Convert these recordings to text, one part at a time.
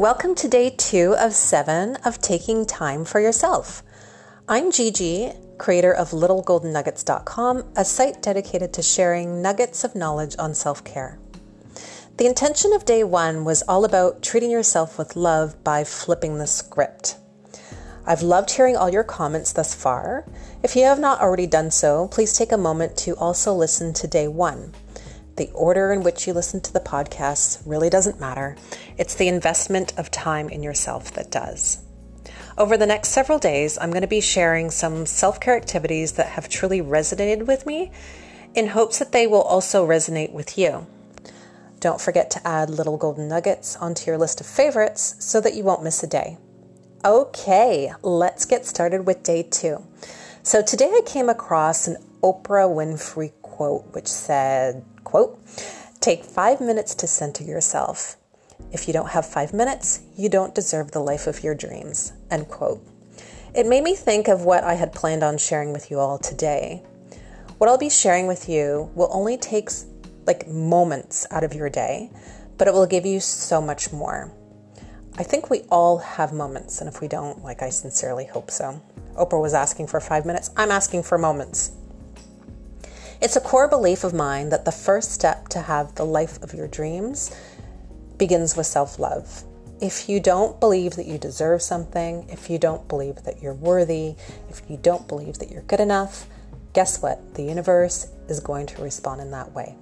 welcome to day two of seven of taking time for yourself. I'm Gigi, creator of littlegoldennuggets.com, a site dedicated to sharing nuggets of knowledge on self care. The intention of day one was all about treating yourself with love by flipping the script. I've loved hearing all your comments thus far. If you have not already done so, please take a moment to also listen to day one. The order in which you listen to the podcast really doesn't matter. It's the investment of time in yourself that does. Over the next several days, I'm going to be sharing some self care activities that have truly resonated with me in hopes that they will also resonate with you. Don't forget to add little golden nuggets onto your list of favorites so that you won't miss a day. Okay, let's get started with day two. So today I came across an Oprah Winfrey quote which said, quote, take five minutes to center yourself. If you don't have five minutes, you don't deserve the life of your dreams, end quote. It made me think of what I had planned on sharing with you all today. What I'll be sharing with you will only take like moments out of your day, but it will give you so much more. I think we all have moments, and if we don't, like I sincerely hope so. Oprah was asking for five minutes. I'm asking for moments. It's a core belief of mine that the first step to have the life of your dreams begins with self love. If you don't believe that you deserve something, if you don't believe that you're worthy, if you don't believe that you're good enough, guess what? The universe is going to respond in that way.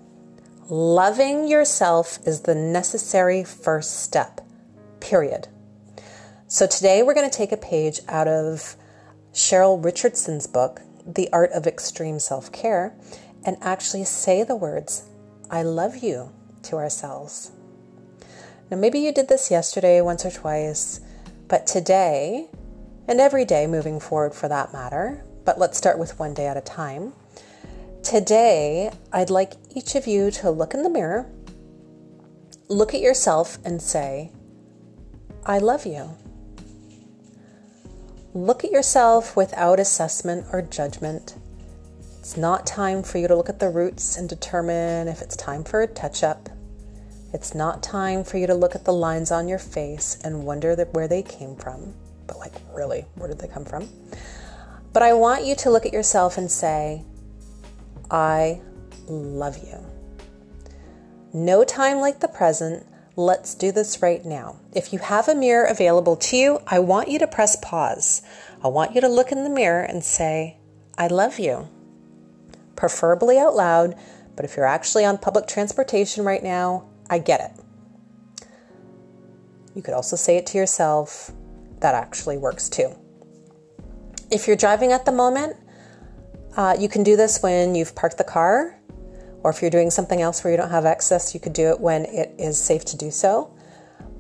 Loving yourself is the necessary first step, period. So today we're going to take a page out of Cheryl Richardson's book, The Art of Extreme Self Care, and actually say the words, I love you, to ourselves. Now, maybe you did this yesterday once or twice, but today, and every day moving forward for that matter, but let's start with one day at a time. Today, I'd like each of you to look in the mirror, look at yourself, and say, I love you. Look at yourself without assessment or judgment it's not time for you to look at the roots and determine if it's time for a touch up. It's not time for you to look at the lines on your face and wonder where they came from. But, like, really, where did they come from? But I want you to look at yourself and say, I love you. No time like the present. Let's do this right now. If you have a mirror available to you, I want you to press pause. I want you to look in the mirror and say, I love you preferably out loud, but if you're actually on public transportation right now, I get it. You could also say it to yourself. That actually works too. If you're driving at the moment, uh, you can do this when you've parked the car, or if you're doing something else where you don't have access, you could do it when it is safe to do so.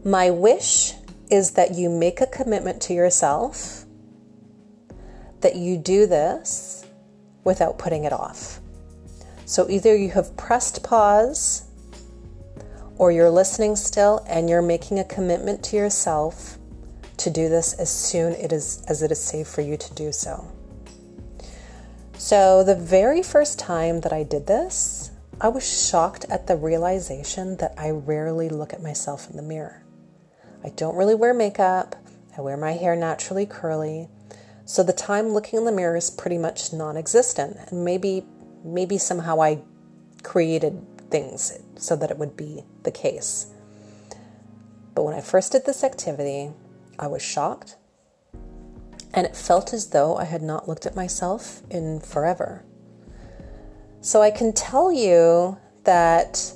My wish is that you make a commitment to yourself that you do this without putting it off. So either you have pressed pause or you're listening still and you're making a commitment to yourself to do this as soon it is, as it is safe for you to do so. So, the very first time that I did this, I was shocked at the realization that I rarely look at myself in the mirror. I don't really wear makeup, I wear my hair naturally curly, so the time looking in the mirror is pretty much non-existent. And maybe maybe somehow I created things so that it would be the case. But when I first did this activity, I was shocked. And it felt as though I had not looked at myself in forever. So I can tell you that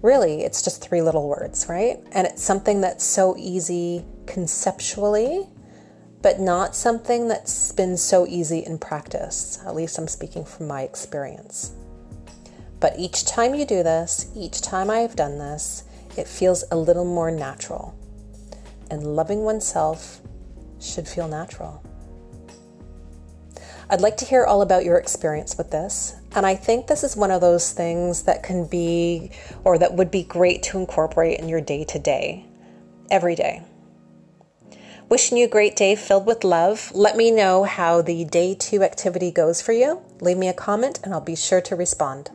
really it's just three little words, right? And it's something that's so easy conceptually but not something that's been so easy in practice. At least I'm speaking from my experience. But each time you do this, each time I have done this, it feels a little more natural. And loving oneself should feel natural. I'd like to hear all about your experience with this. And I think this is one of those things that can be, or that would be great to incorporate in your day to day, every day. Wishing you a great day filled with love. Let me know how the day two activity goes for you. Leave me a comment and I'll be sure to respond.